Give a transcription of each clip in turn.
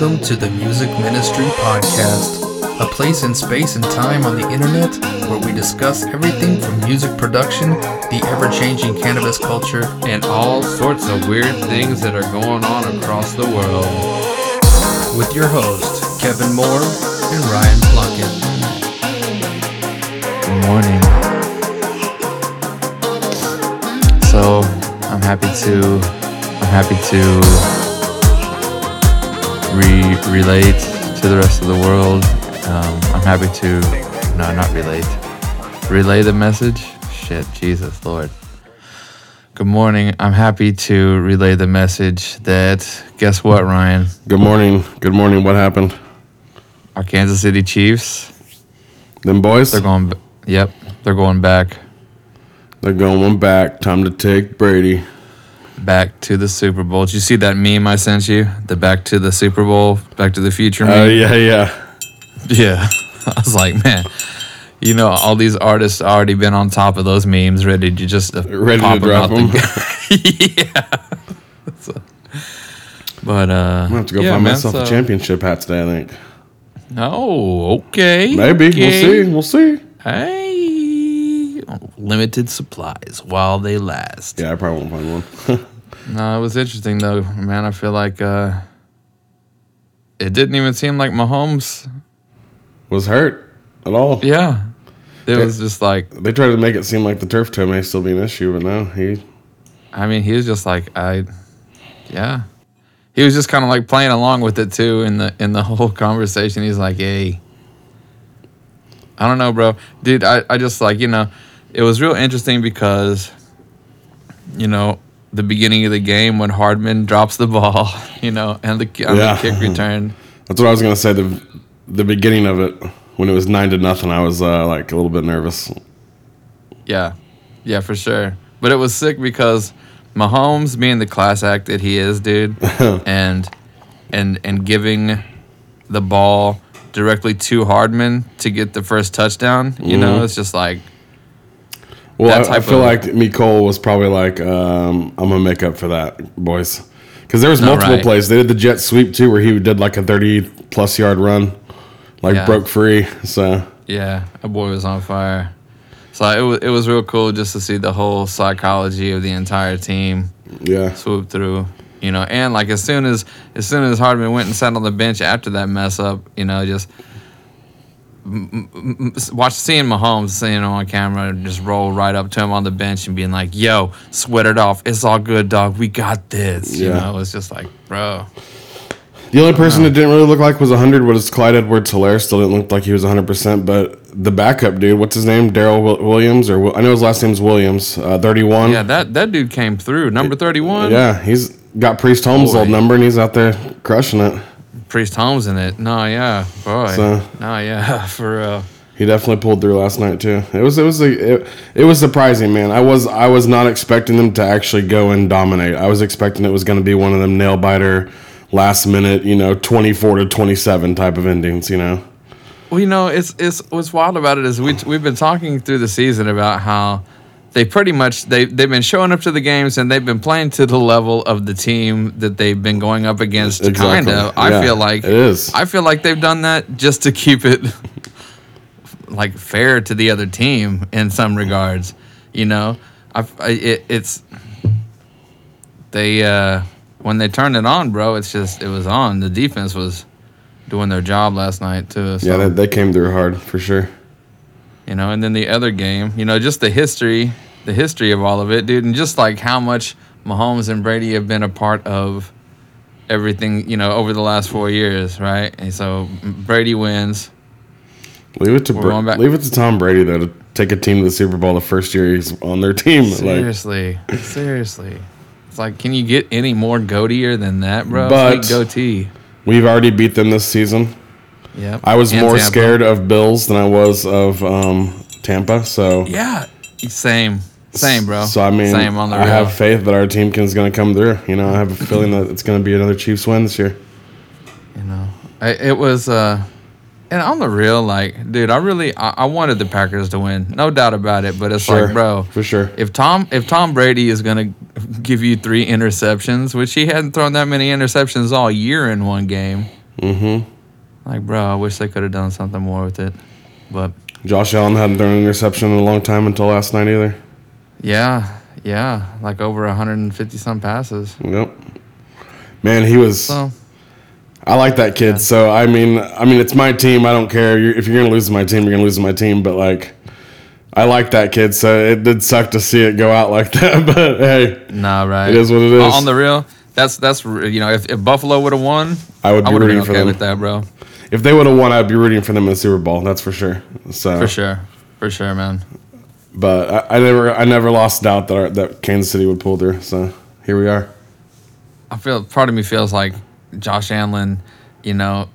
Welcome to the Music Ministry Podcast, a place in space and time on the internet where we discuss everything from music production, the ever changing cannabis culture, and all sorts of weird things that are going on across the world. With your hosts, Kevin Moore and Ryan Plunkett. Good morning. So I'm happy to I'm happy to re- relate to the rest of the world. Um, I'm happy to, no, not relate, relay the message. Shit, Jesus, Lord. Good morning. I'm happy to relay the message that, guess what, Ryan? Good morning. Good morning. What happened? Our Kansas City Chiefs. Them boys? They're going, yep, they're going back. They're going back. Time to take Brady back to the Super Bowl. Did you see that meme I sent you? The back to the Super Bowl, back to the future meme? Oh, yeah, yeah. Yeah. I was like, man, you know, all these artists already been on top of those memes, ready to just uh, ready pop to drop them. The yeah. So, but uh, I'm gonna have to go yeah, find man, myself so, a championship hat today. I think. Oh, okay. Maybe okay. we'll see. We'll see. Hey limited supplies while they last. Yeah, I probably won't find one. no, it was interesting though, man. I feel like uh, it didn't even seem like Mahomes was hurt at all. Yeah, it they, was just like they tried to make it seem like the turf toe may still be an issue, but no, he. I mean, he was just like I, yeah. He was just kind of like playing along with it too in the in the whole conversation. He's like, "Hey, I don't know, bro, dude. I, I just like you know, it was real interesting because, you know, the beginning of the game when Hardman drops the ball, you know, and the, yeah. the kick return. That's what I was gonna say. The the beginning of it when it was nine to nothing, I was uh, like a little bit nervous. Yeah, yeah, for sure. But it was sick because Mahomes, being the class act that he is, dude, and and and giving the ball directly to Hardman to get the first touchdown. You mm-hmm. know, it's just like well, I, I, feel like Mecole was probably like, um, I'm gonna make up for that, boys, because there was multiple right. plays. They did the jet sweep too, where he did like a 30 plus yard run, like yeah. broke free. So yeah, that boy was on fire. So it was it was real cool just to see the whole psychology of the entire team. Yeah, swoop through. You know, and like as soon as as soon as Hardman went and sat on the bench after that mess up, you know, just watch seeing Mahomes seeing on camera just roll right up to him on the bench and being like, "Yo, sweat it off. It's all good, dog. We got this." Yeah. You know, it's just like, bro. The only person that didn't really look like was 100 was Clyde Edwards Helaire. Still didn't look like he was 100%. But the backup dude, what's his name? Darrel Williams? or I know his last name's Williams, uh, 31. Yeah, that, that dude came through. Number 31? Yeah, he's got Priest Holmes' Boy. old number and he's out there crushing it. Priest Holmes in it. No, yeah, boy. So, no, yeah, for real. He definitely pulled through last night too. It was it was a, it, it was surprising, man. I was I was not expecting them to actually go and dominate. I was expecting it was going to be one of them nail biter, last minute, you know, twenty four to twenty seven type of endings. You know. Well, you know, it's it's what's wild about it is we we've been talking through the season about how they pretty much they they've been showing up to the games and they've been playing to the level of the team that they've been going up against. Exactly. Kind of, I yeah, feel like it is. I feel like they've done that just to keep it like fair to the other team in some regards. You know, I, it, it's they uh, when they turned it on, bro. It's just it was on. The defense was doing their job last night too. So. Yeah, they, they came through hard for sure. You know, and then the other game, you know, just the history, the history of all of it, dude, and just like how much Mahomes and Brady have been a part of everything, you know, over the last four years, right? And so Brady wins. Leave it to Bra- leave it to Tom Brady though to take a team to the Super Bowl the first year he's on their team. Seriously, like. seriously, it's like, can you get any more goatier than that, bro? But like goatee. We've already beat them this season. Yeah. I was and more Tampa. scared of Bills than I was of um, Tampa. So yeah, same, same, bro. So I mean, same on the I have faith that our team is going to come through. You know, I have a feeling that it's going to be another Chiefs win this year. You know, I, it was. uh and on the real, like, dude, I really I, I, wanted the Packers to win, no doubt about it. But it's sure, like, bro, for sure. If Tom if Tom Brady is gonna give you three interceptions, which he hadn't thrown that many interceptions all year in one game, Mm-hmm. Like, bro, I wish they could have done something more with it. But Josh Allen hadn't thrown an interception in a long time until last night either. yeah, yeah, like over 150 some passes. Yep. Man, he was. So I like that kid. So I mean, I mean, it's my team. I don't care You're, if you're gonna lose to my team. You're gonna lose to my team. But like, I like that kid. So it did suck to see it go out like that. But hey, nah, right. It is what it is. On the real, that's that's you know, if, if Buffalo would have won, I would be would have been for okay them. with that, bro. If they would have won, I'd be rooting for them in the Super Bowl. That's for sure. So For sure, for sure, man. But I, I never, I never lost doubt that our, that Kansas City would pull through. So here we are. I feel part of me feels like Josh Allen, you know,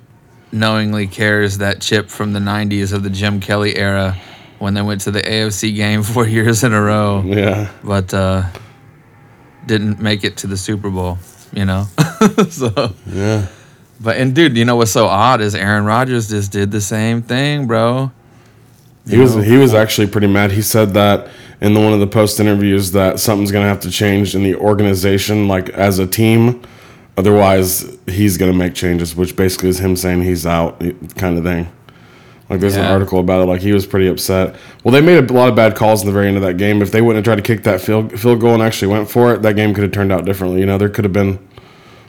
knowingly carries that chip from the '90s of the Jim Kelly era when they went to the AFC game four years in a row, Yeah. but uh, didn't make it to the Super Bowl. You know, so Yeah. But and dude, you know what's so odd is Aaron Rodgers just did the same thing, bro. He was he was actually pretty mad. He said that in the, one of the post interviews that something's gonna have to change in the organization, like as a team. Otherwise, he's gonna make changes, which basically is him saying he's out, kind of thing. Like there's an article about it. Like he was pretty upset. Well, they made a lot of bad calls in the very end of that game. If they wouldn't have tried to kick that field field goal and actually went for it, that game could have turned out differently. You know, there could have been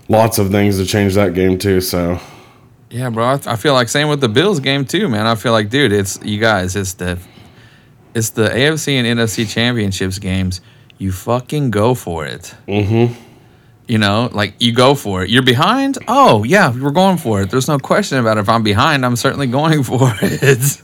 lots of things to change that game too. So Yeah, bro. I, I feel like same with the Bills game too, man. I feel like, dude, it's you guys. It's the it's the AFC and NFC championships games. You fucking go for it. Mm-hmm. You know, like you go for it. You're behind. Oh yeah, we're going for it. There's no question about it. If I'm behind, I'm certainly going for it.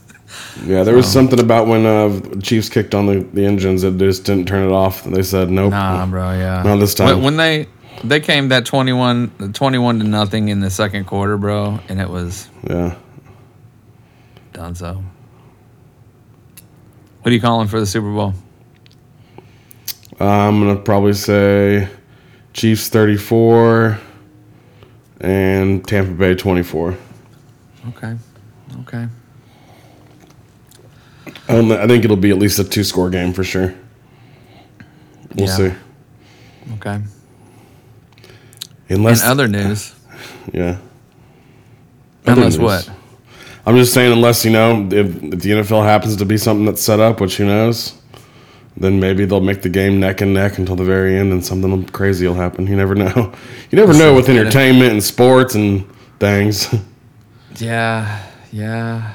Yeah, there was something about when uh, Chiefs kicked on the, the engines that just didn't turn it off. They said nope. Nah, bro. Yeah. Not this When, time. when they they came that 21, 21 to nothing in the second quarter, bro, and it was Yeah. done. So, what are you calling for the Super Bowl? I'm gonna probably say Chiefs 34 and Tampa Bay 24. Okay. Okay. I, don't, I think it'll be at least a two score game for sure. We'll Yeah. see. Okay. Unless In other news, yeah. Other unless news. what? I'm just saying, unless you know, if, if the NFL happens to be something that's set up, which who knows, then maybe they'll make the game neck and neck until the very end, and something crazy will happen. You never know. You never know with entertainment and sports and things. Yeah, yeah.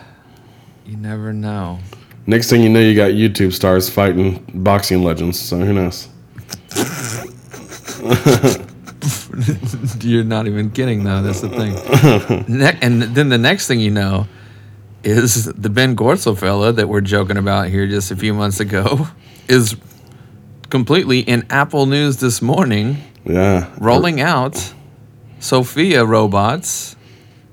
You never know. Next thing you know, you got YouTube stars fighting boxing legends. So who knows? You're not even kidding, though. That's the thing. ne- and then the next thing you know is the Ben Goertzel fella that we're joking about here just a few months ago is completely in Apple News this morning, Yeah, rolling out Sophia robots.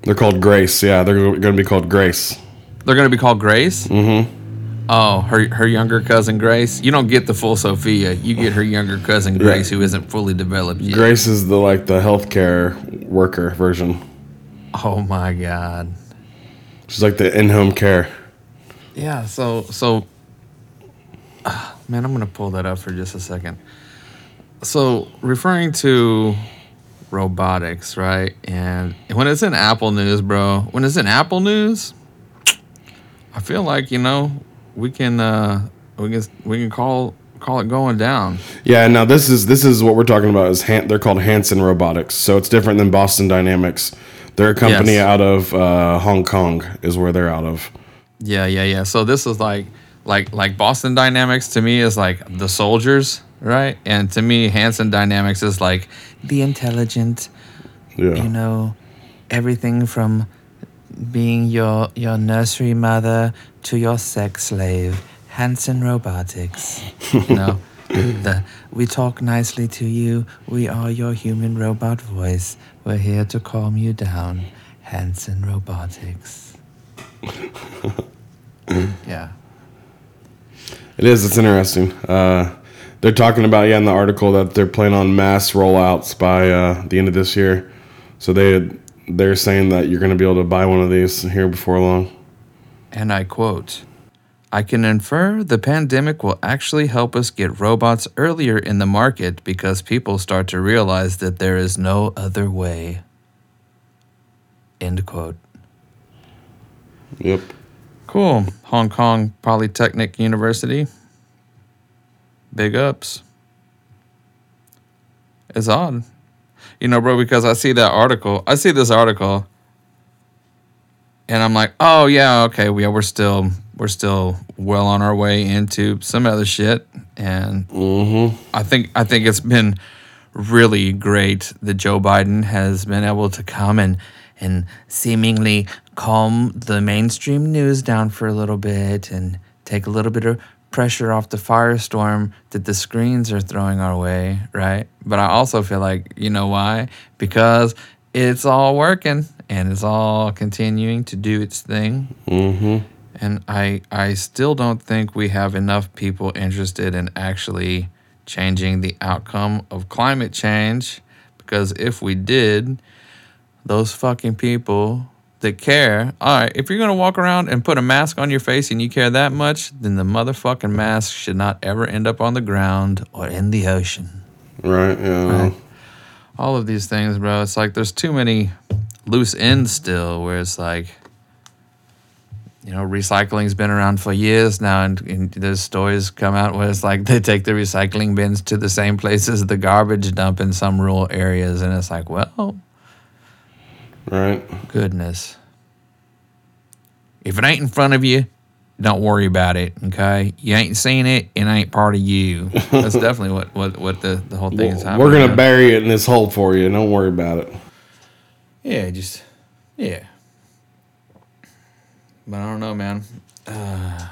They're called Grace. Yeah, they're going to be called Grace. They're going to be called Grace. Mm-hmm. Oh, her her younger cousin Grace. You don't get the full Sophia. You get her younger cousin Grace, who isn't fully developed yet. Grace is the like the healthcare worker version. Oh my God. She's like the in-home care. Yeah. So so. ah, man, I'm gonna pull that up for just a second. So referring to robotics, right? And when it's in Apple News, bro, when it's in Apple News, I feel like you know we can uh we can we can call call it going down. Yeah. Now this is this is what we're talking about. Is Han- they're called Hanson Robotics. So it's different than Boston Dynamics. They're a company Yes. out of uh, Hong Kong. Is where they're out of. Yeah, yeah, yeah. So this is like like like Boston Dynamics to me is like the soldiers, right? And to me Hanson Dynamics is like the intelligent, Yeah. you know, everything from being your your nursery mother to your sex slave. Hanson Robotics. You know, the we talk nicely to you. We are your human robot voice. We're here to calm you down. Hanson Robotics. yeah. It is. It's interesting. Uh, they're talking about yeah in the article that they're planning on mass rollouts by uh, the end of this year. So they they're saying that you're going to be able to buy one of these here before long. And I quote I can infer the pandemic will actually help us get robots earlier in the market because people start to realize that there is no other way. End quote. Yep. Cool. Hong Kong Polytechnic University. Big ups. It's odd. You know, bro, because I see that article. I see this article and I'm like, "Oh yeah, okay, yeah, we're still we're still well on our way into some other shit." And mm-hmm. I think I think it's been really great that Joe Biden has been able to come and and seemingly calm the mainstream news down for a little bit and take a little bit of pressure off the firestorm that the screens are throwing our way, right? But I also feel like, you know why? Because it's all working and it's all continuing to do its thing. Mm-hmm. And I I still don't think we have enough people interested in actually changing the outcome of climate change because if we did, those fucking people that care, all right, if you're going to walk around and put a mask on your face and you care that much, then the motherfucking mask should not ever end up on the ground or in the ocean. Right. Yeah. Right. All of these things, bro, it's like there's too many loose ends still where it's like you know, recycling's been around for years now, and, and there's stories come out where it's like they take the recycling bins to the same places the garbage dump in some rural areas, and it's like, well, Right. goodness. If it ain't in front of you, don't worry about it. Okay, you ain't seen it, it ain't part of you. That's definitely what what what the the whole thing is happening. We're gonna bury it in this hole for you. Don't worry about it. Yeah, just yeah. But I don't know, man. Uh,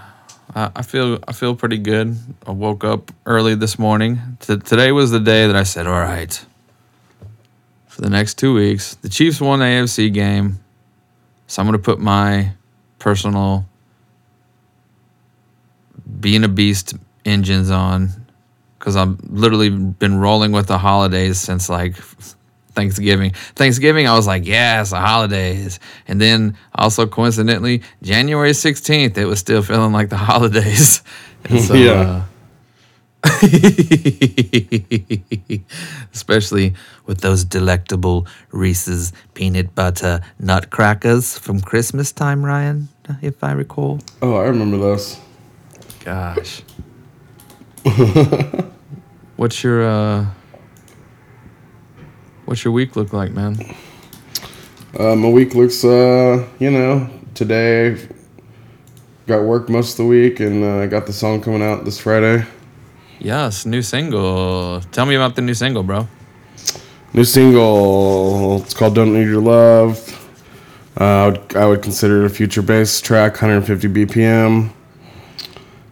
I, I feel I feel pretty good. I woke up early this morning. T- today was the day that I said, "All right." For the next two weeks, the Chiefs won the AFC game, so I'm gonna put my personal being a beast engines on because I've literally been rolling with the holidays since like Thanksgiving. Thanksgiving, I was like, yes, the holidays. And then also coincidentally, January 16th, it was still feeling like the holidays. So, Yeah. uh, especially with those delectable Reese's peanut butter nutcrackers from Christmas time, Ryan, if I recall. Oh, I remember those. Gosh. what's your uh what's your week look like, man? Uh, my week looks, uh, you know, today got work most of the week, and uh, I got the song coming out this Friday. Yes, new single. Tell me about the new single, bro. New single. It's called "Don't Need Your Love." Uh, I would I would consider it a future bass track, 150 BPM.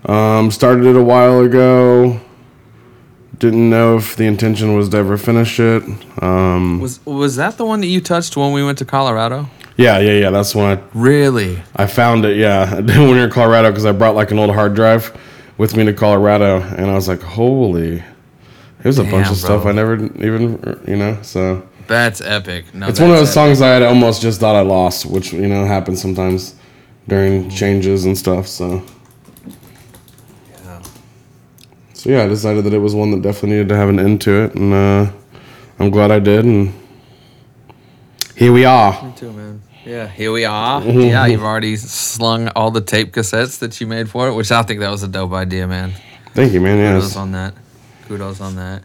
Um, started it a while ago. Didn't know if the intention was to ever finish it. Um, Was was that the one that you touched when we went to Colorado? yeah, yeah, yeah. That's when I Really? I found it, yeah, when we were in Colorado because I brought like an old hard drive with me to Colorado, and I was like, holy, there's a bunch Damn, of stuff. I never even, you know, so That's epic. No, it's one of that's those songs I had almost just thought I lost, which you know happens sometimes during changes and stuff. So, Yeah. so yeah, I decided that it was one that definitely needed to have an end to it, and uh, I'm glad I did, and here we are. epic. too, man. Yeah, here we are. yeah, you've already slung all the tape cassettes that you made for it, which I think that was a dope idea, man. Thank you, man. Kudos on that. Kudos on that.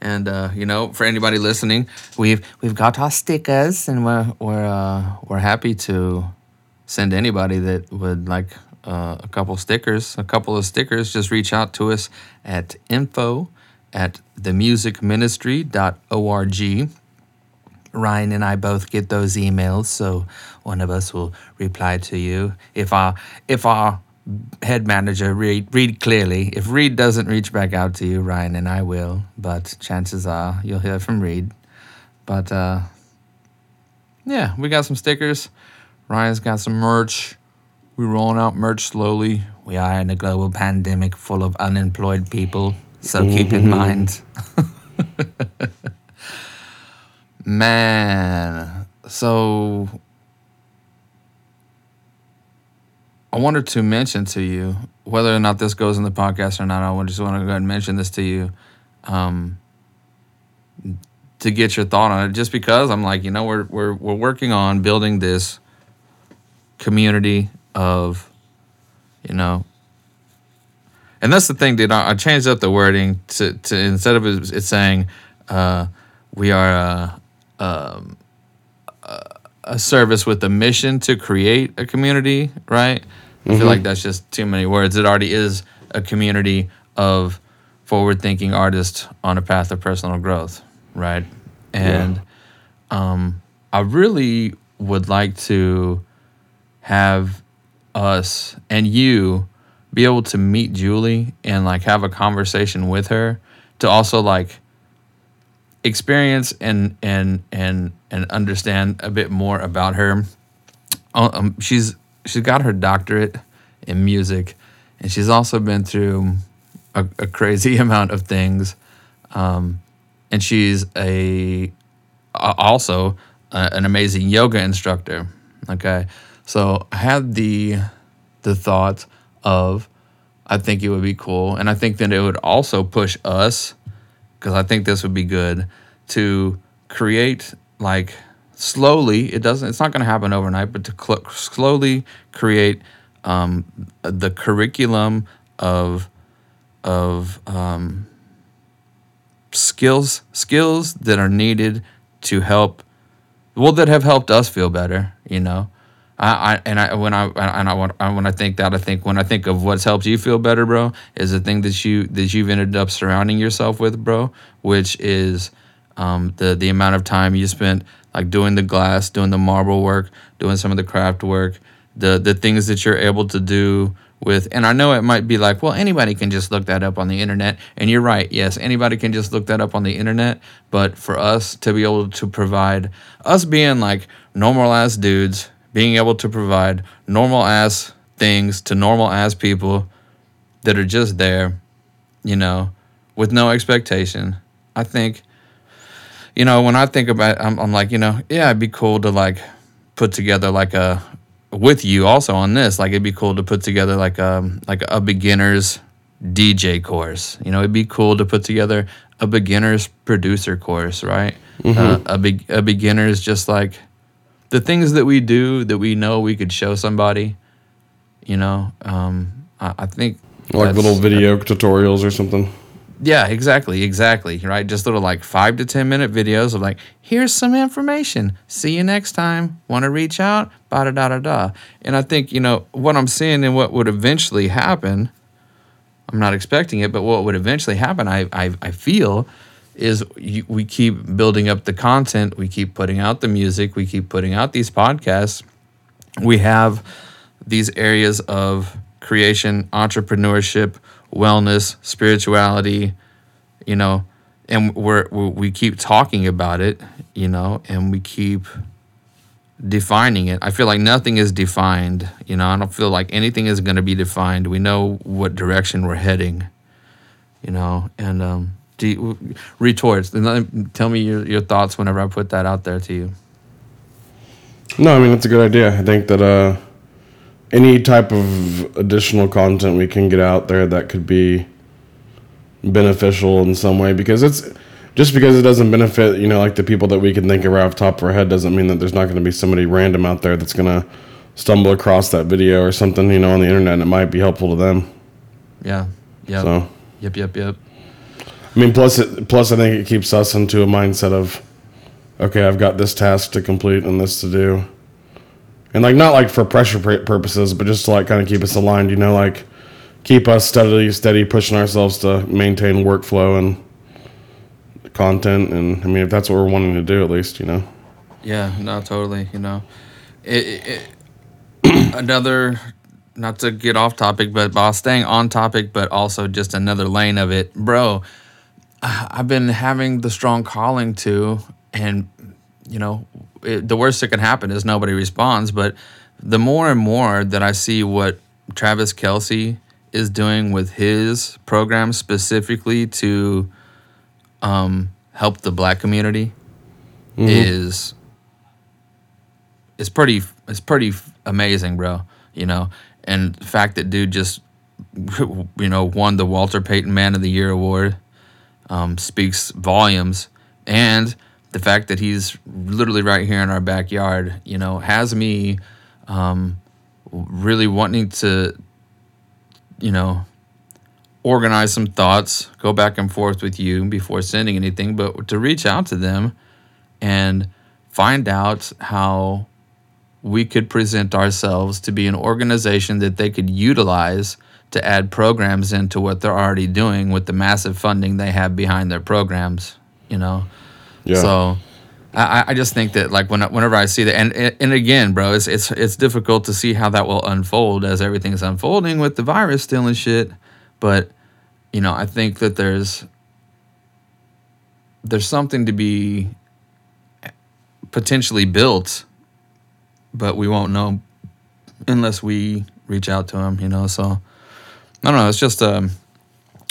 And uh, you know, for anybody listening, we've we've got our stickers, and we're we're uh, we're happy to send anybody that would like uh, a couple stickers, a couple of stickers. Just reach out to us at info at themusicministry.org. Ryan and I both get those emails, so one of us will reply to you. If our if our head manager read read clearly, if Reed doesn't reach back out to you, Ryan and I will. But chances are you'll hear from Reed. But uh, yeah, we got some stickers. Ryan's got some merch. We're rolling out merch slowly. We are in a global pandemic full of unemployed people, so keep in mind. Man, so I wanted to mention to you whether or not this goes in the podcast or not. I just want to go ahead and mention this to you. Um, to get your thought on it. Just because I'm like, you know, we're we're we're working on building this community of, you know. And that's the thing, dude. I, I changed up the wording to, to instead of it, saying, uh, "We are a, um, a, service with a mission to create a community." Right? I feel like that's just too many words. It already is a community of forward-thinking artists on a path of personal growth, right? And um, I really would like to have us and you be able to meet Julie and like have a conversation with her to also like experience and and and and understand a bit more about her. Uh, Um, she's she's got her doctorate in music, and she's also been through a, a crazy amount of things. Um, and she's a a- also a, an amazing yoga instructor. Okay, so I had the the thought of I think it would be cool, and I think that it would also push us because I think this would be good to create like slowly. It doesn't. It's not going to happen overnight, but to cl- slowly create um, the curriculum of of um, skills skills that are needed to help well that have helped us feel better you know I, I and I when I and I want I, when I think that I think when I think of what's helped you feel better, bro, is the thing that you that you've ended up surrounding yourself with, bro, which is um, the the amount of time you spent like doing the glass, doing the marble work, doing some of the craft work, the the things that you're able to do with and I know it might be like, well, anybody can just look that up on the internet. And you're right. Yes, anybody can just look that up on the internet, but for us to be able to provide us being like normal ass dudes, being able to provide normal ass things to normal ass people that are just there, you know, with no expectation. I think you know, when I think about I'm, I'm like, you know, yeah, it'd be cool to like put together like a with you also on this like it'd be cool to put together like a like a beginners DJ course. You know it'd be cool to put together a beginners producer course right? Uh, a big a beginners just like the things that we do that we know we could show somebody you know um I, I think Like little video tutorials or something. yeah, exactly, exactly. Right, just little like five to ten minute videos of like, here's some information. See you next time. Want to reach out? Ba da da da da. And I think you know what I'm seeing and what would eventually happen. I'm not expecting it, but what would eventually happen, I I, I feel, is we keep building up the content. We keep putting out the music. We keep putting out these podcasts. We have these areas of creation, entrepreneurship, wellness, spirituality, you know, and we're, we keep talking about it, you know, and we keep defining it. I feel like nothing is defined, you know. I don't feel like anything is going to be defined. We know what direction we're heading, you know, and um, you, retorts. Then Tell me your, your thoughts whenever I put that out there to you. No, I mean that's a good idea. I think that uh, any type of additional content we can get out there that could be beneficial in some way, because it's just because it doesn't benefit, you know, like the people that we can think of right off the top of our head, doesn't mean that there's not going to be somebody random out there that's going to stumble across that video or something, you know, on the internet, and it might be helpful to them. Yeah. Yep. So, Yep. Yep. Yep. I mean, plus it, plus I think it keeps us into a mindset of, okay, I've got this task to complete and this to do, and like not like for pressure purposes, but just to like kind of keep us aligned. You know, like keep us steadily, steady, pushing ourselves to maintain workflow and content. And I mean, if that's what we're wanting to do, at least you know. Yeah, no, totally. You know, it, it, another not to get off topic, but while staying on topic, but also just another lane of it, bro. I- I've been having the strong calling to, and you know, it, the worst that can happen is nobody responds. But the more and more that I see what Travis Kelce is doing with his program specifically to um, help the black community is it's pretty it's pretty amazing, bro. You know, and the fact that dude just you know won the Walter Payton Man of the Year award um, speaks volumes. And the fact that he's literally right here in our backyard, you know, has me um, really wanting to, you know, organize some thoughts, go back and forth with you before sending anything, but to reach out to them and find out how we could present ourselves to be an organization that they could utilize to add programs into what they're already doing with the massive funding they have behind their programs, you know. Yeah. So I, I just think that like when, whenever I see that, and and again, bro, it's it's it's difficult to see how that will unfold as everything's unfolding with the virus still and shit. But you know, I think that there's there's something to be potentially built, but we won't know unless we reach out to them, You know, so I don't know. It's just um,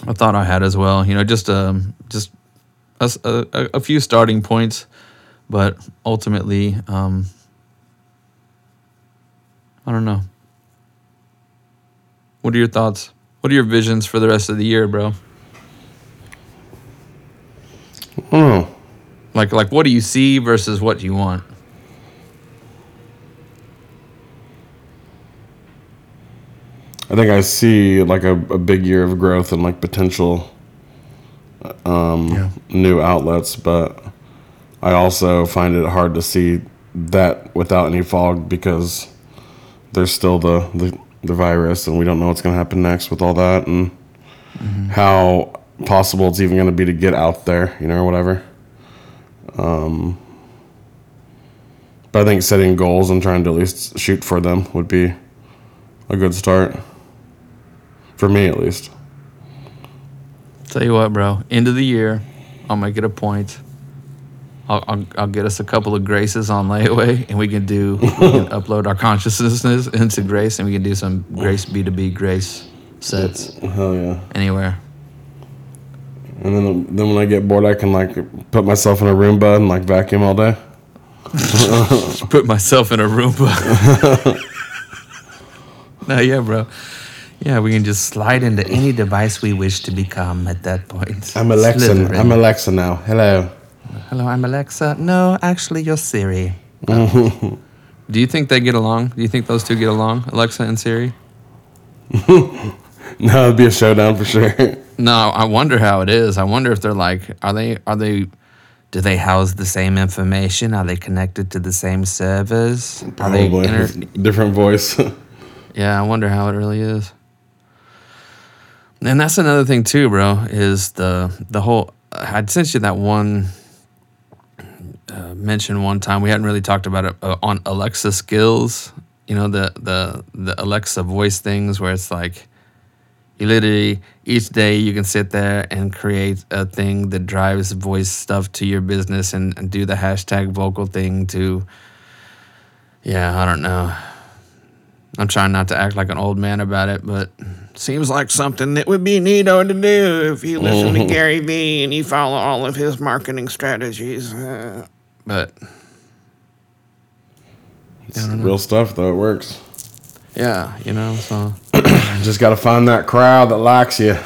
a thought I had as well. You know, just um, just a, a- a few starting points, but ultimately, um, I don't know. What are your thoughts? What are your visions for the rest of the year, bro? Oh, Like, like, what do you see versus what do you want? I think I see like a, a big year of growth and like potential um, new outlets, but I also find it hard to see that without any fog because there's still the, the, the virus and we don't know what's going to happen next with all that and how possible it's even going to be to get out there, you know, or whatever. Um, but I think setting goals and trying to at least shoot for them would be a good start. For me, at least. Tell you what, bro. End of the year, I'll make it a point. I'll, I'll, I'll get us a couple of graces on layaway, and we can do we can upload our consciousness into Grace, and we can do some Grace B two B Grace sets Hell yeah. anywhere. And then, then when I get bored, I can like put myself in a Roomba and like vacuum all day. Put myself in a Roomba. no, yeah, bro. Yeah, we can just slide into any device we wish to become at that point. I'm Alexa. I'm. Alexa now. Hello. Hello, I'm Alexa. No, actually, you're Siri. Do you think they get along? Do you think those two get along, Alexa and Siri? No, it'd be a showdown for sure. No, I wonder how it is. I wonder if they're like, are they, are they, do they house the same information? Are they connected to the same servers? Are they Probably inter- different voice. Yeah, I wonder how it really is. And that's another thing too, bro. Is the the whole? I'd sent you that one uh, mention one time. We hadn't really talked about it uh, on Alexa skills. You know the the the Alexa voice things where it's like you literally each day you can sit there and create a thing that drives voice stuff to your business and, and do the hashtag vocal thing to. Yeah, I don't know. I'm trying not to act like an old man about it, but seems like something that would be neato to do if you listen to Gary Vee and you follow all of his marketing strategies. Uh, but It's real stuff though. It works. yeah, you know, so Just got to find that crowd that likes you.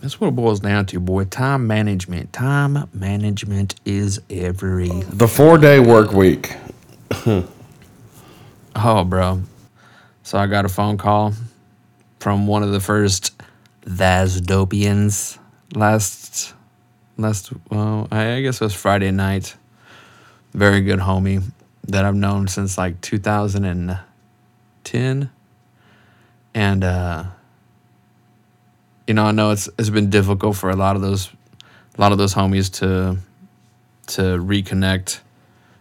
that's what it boils down to, boy. Time management. Time management is every. The four day work week. Oh, bro. So I got a phone call from one of the first Vasdopians last last well, I I guess it was Friday night. Very good homie that I've known since like 2010. And uh you know, I know it's it's been difficult for a lot of those a lot of those homies to to reconnect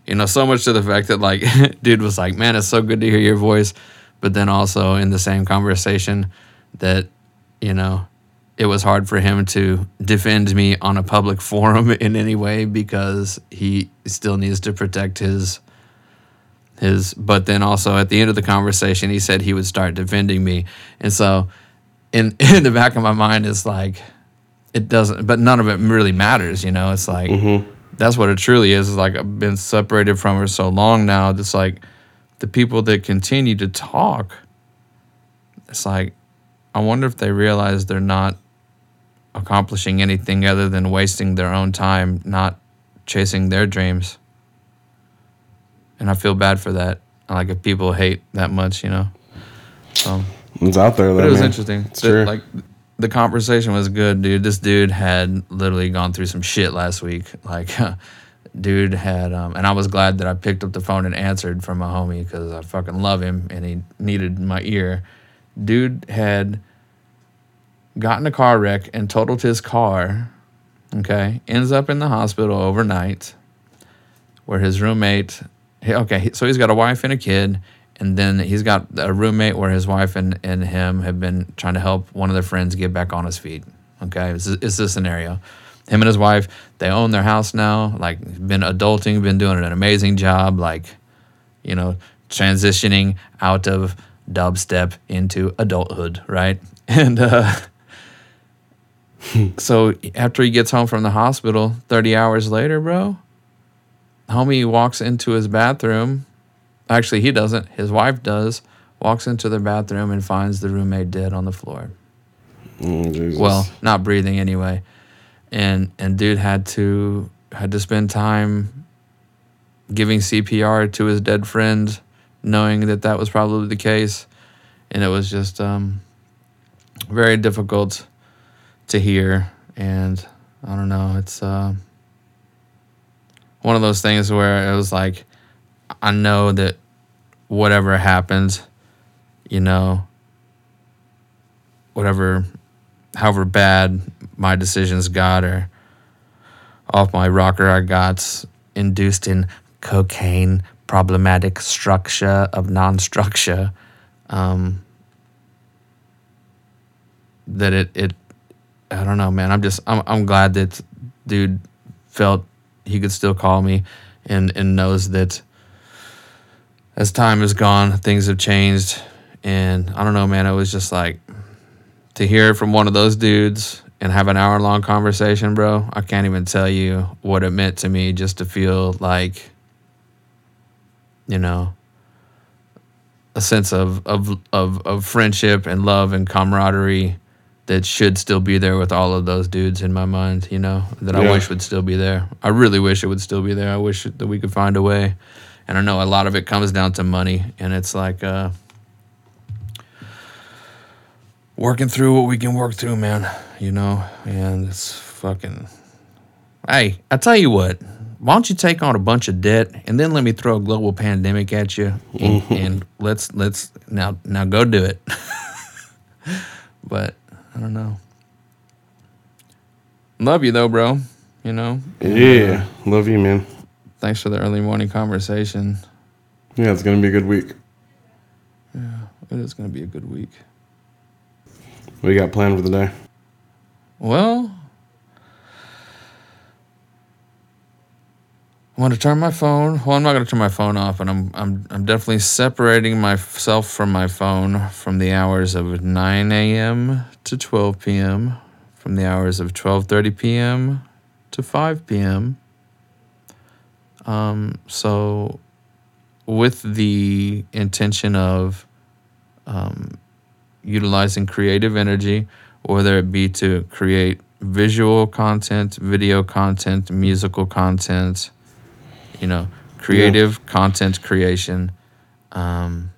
you know, so much to the fact that like dude was like, "Man, it's so good to hear your voice," but then also in the same conversation that you know, it was hard for him to defend me on a public forum in any way because he still needs to protect his his but then also at the end of the conversation he said he would start defending me. And so in in the back of my mind it's like it doesn't but none of it really matters, you know. It's like mm-hmm. that's what it truly is. Is like I've been separated from her so long now. It's like the people that continue to talk. It's like I wonder if they realize they're not accomplishing anything other than wasting their own time, not chasing their dreams. And I feel bad for that. Like if people hate that much, you know. So, It's out there, though. but it was man. interesting. It's The- true. Like the conversation was good, dude. This dude had literally gone through some shit last week. Like, dude had, um, and I was glad that I picked up the phone and answered from my homie because I fucking love him and he needed my ear. Dude had gotten a car wreck and totaled his car. Okay, ends up in the hospital overnight, where his roommate. Okay, so he's got a wife and a kid, and then he's got a roommate where his wife and, and him have been trying to help one of their friends get back on his feet. Okay, it's, it's this scenario. Him and his wife, they own their house now. Like, been adulting, been doing an amazing job. Like, you know, transitioning out of dubstep into adulthood, right? And uh, so after he gets home from the hospital, 30 hours later, bro, homie walks into his bathroom. Actually, he doesn't. His wife does. Walks into the bathroom and finds the roommate dead on the floor. Jesus. Well, not breathing anyway. And and dude had to had to spend time giving CPR to his dead friend, knowing that that was probably the case, and it was just um, very difficult to hear. And I don't know, it's uh, one of those things where it was like, I know that whatever happens, you know, whatever however bad my decisions got or off my rocker I got induced in cocaine problematic structure of non-structure um, that it it I don't know man. I'm just I'm, I'm glad that dude felt he could still call me and and knows that as time has gone things have changed. And I don't know man. It was just like to hear from one of those dudes and have an hour long conversation, bro, I can't even tell you what it meant to me just to feel like, you know, a sense of of of, of friendship and love and camaraderie that should still be there with all of those dudes in my mind, you know, that I wish would still be there. I really wish it would still be there. I wish that we could find a way. And I know a lot of it comes down to money and it's like uh working through what we can work through, man. You know, and it's fucking. Hey, I tell you what. Why don't you take on a bunch of debt and then let me throw a global pandemic at you and, and let's let's now now go do it. but I don't know. Love you though, bro. You know. yeah, love you, man. Thanks for the early morning conversation. Yeah, it's gonna be a good week. Yeah, it is gonna be a good week. What you got planned for the day? Well, I'm gonna turn my phone. Well, I'm not gonna turn my phone off, and I'm I'm I'm definitely separating myself from my phone from the hours of 9 a.m. to 12 p.m. From the hours of 12:30 p.m. to 5 p.m. Um, so, with the intention of um, utilizing creative energy, whether it be to create visual content, video content, musical content, you know, creative content creation. Um,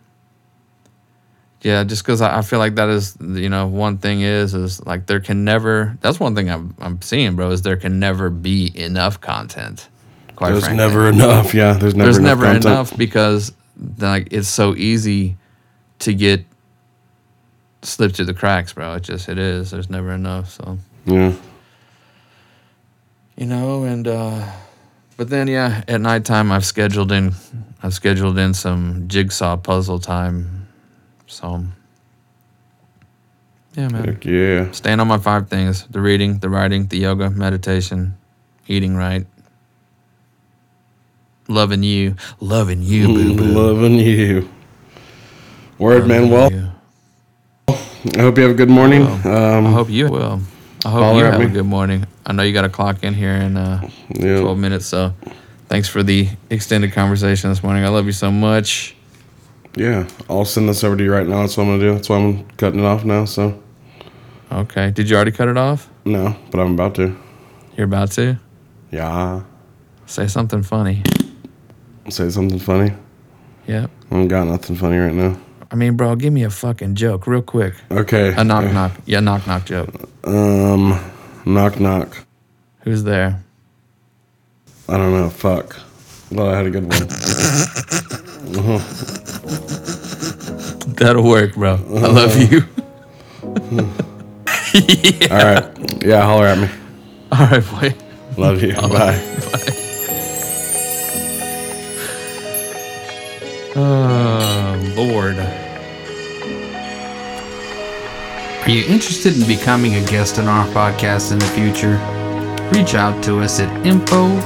yeah, just because I, I feel like that is, you know, one thing is, is like there can never, that's one thing I'm, I'm seeing, bro, is there can never be enough content. Quite There's frankly never enough. Yeah, there's never there's enough never content. enough because like it's so easy to get slipped through the cracks, bro. It just it is. There's never enough. So Yeah, you know, and uh but then yeah, at nighttime I've scheduled in I've scheduled in some jigsaw puzzle time. So yeah, man. heck yeah. Staying on my five things: the reading, the writing, the yoga, meditation, eating right. Loving you, loving you, boo boo. Loving you. Word, man. Well, You. I hope you have a good morning. I Um, hope you will. I hope you have a good morning. I know you got to clock in here in uh, yeah. 12 minutes, so thanks for the extended conversation this morning. I love you so much. Yeah, I'll send this over to you right now. That's what I'm gonna do. That's why I'm cutting it off now. So Okay. Did you already cut it off? no, but I'm about to. You're about to? Yeah. Say something funny. Say something funny. Yep. I don't got nothing funny right now. I mean, bro, give me a fucking joke real quick. Okay. A knock knock. Yeah, knock knock joke. Um, knock knock. Who's there? I don't know. Fuck. Well, I had a good one. That'll work, bro. I love you. All right. Yeah, holler at me. All right, boy. Love you. Bye. Bye. Oh, Lord. Are you interested in becoming a guest on our podcast in the future? Reach out to us at info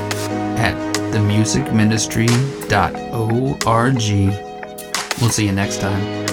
at themusicministry.org. We'll see you next time.